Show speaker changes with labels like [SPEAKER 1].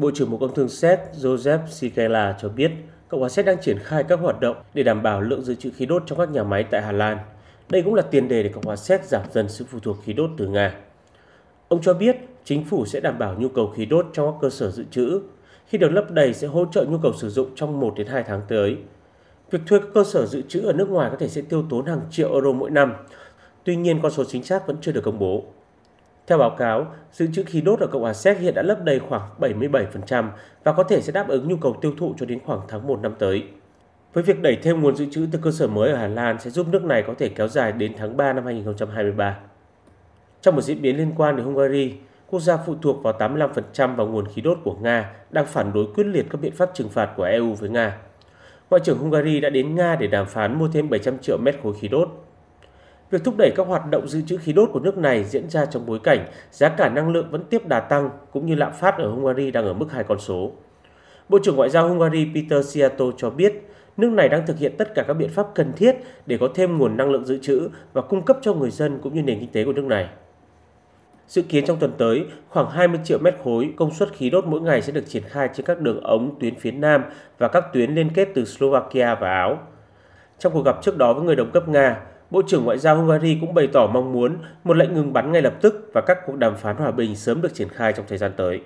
[SPEAKER 1] Bộ trưởng Bộ Công Thương Séc Joseph Sikela cho biết Cộng hòa Séc đang triển khai các hoạt động để đảm bảo lượng dự trữ khí đốt trong các nhà máy tại Hà Lan. Đây cũng là tiền đề để Cộng hòa Séc giảm dần sự phụ thuộc khí đốt từ Nga. Ông cho biết chính phủ sẽ đảm bảo nhu cầu khí đốt trong các cơ sở dự trữ. Khi được lấp đầy sẽ hỗ trợ nhu cầu sử dụng trong 1 đến 2 tháng tới. Việc thuê các cơ sở dự trữ ở nước ngoài có thể sẽ tiêu tốn hàng triệu euro mỗi năm. Tuy nhiên, con số chính xác vẫn chưa được công bố. Theo báo cáo, dự trữ khí đốt ở Cộng hòa Séc hiện đã lấp đầy khoảng 77% và có thể sẽ đáp ứng nhu cầu tiêu thụ cho đến khoảng tháng 1 năm tới. Với việc đẩy thêm nguồn dự trữ từ cơ sở mới ở Hà Lan sẽ giúp nước này có thể kéo dài đến tháng 3 năm 2023. Trong một diễn biến liên quan đến Hungary, quốc gia phụ thuộc vào 85% vào nguồn khí đốt của Nga đang phản đối quyết liệt các biện pháp trừng phạt của EU với Nga. Ngoại trưởng Hungary đã đến Nga để đàm phán mua thêm 700 triệu mét khối khí đốt. Việc thúc đẩy các hoạt động dự trữ khí đốt của nước này diễn ra trong bối cảnh giá cả năng lượng vẫn tiếp đà tăng cũng như lạm phát ở Hungary đang ở mức hai con số. Bộ trưởng Ngoại giao Hungary Peter Siato cho biết nước này đang thực hiện tất cả các biện pháp cần thiết để có thêm nguồn năng lượng dự trữ và cung cấp cho người dân cũng như nền kinh tế của nước này. Dự kiến trong tuần tới, khoảng 20 triệu mét khối công suất khí đốt mỗi ngày sẽ được triển khai trên các đường ống tuyến phía Nam và các tuyến liên kết từ Slovakia và Áo. Trong cuộc gặp trước đó với người đồng cấp Nga, Bộ trưởng Ngoại giao Hungary cũng bày tỏ mong muốn một lệnh ngừng bắn ngay lập tức và các cuộc đàm phán hòa bình sớm được triển khai trong thời gian tới.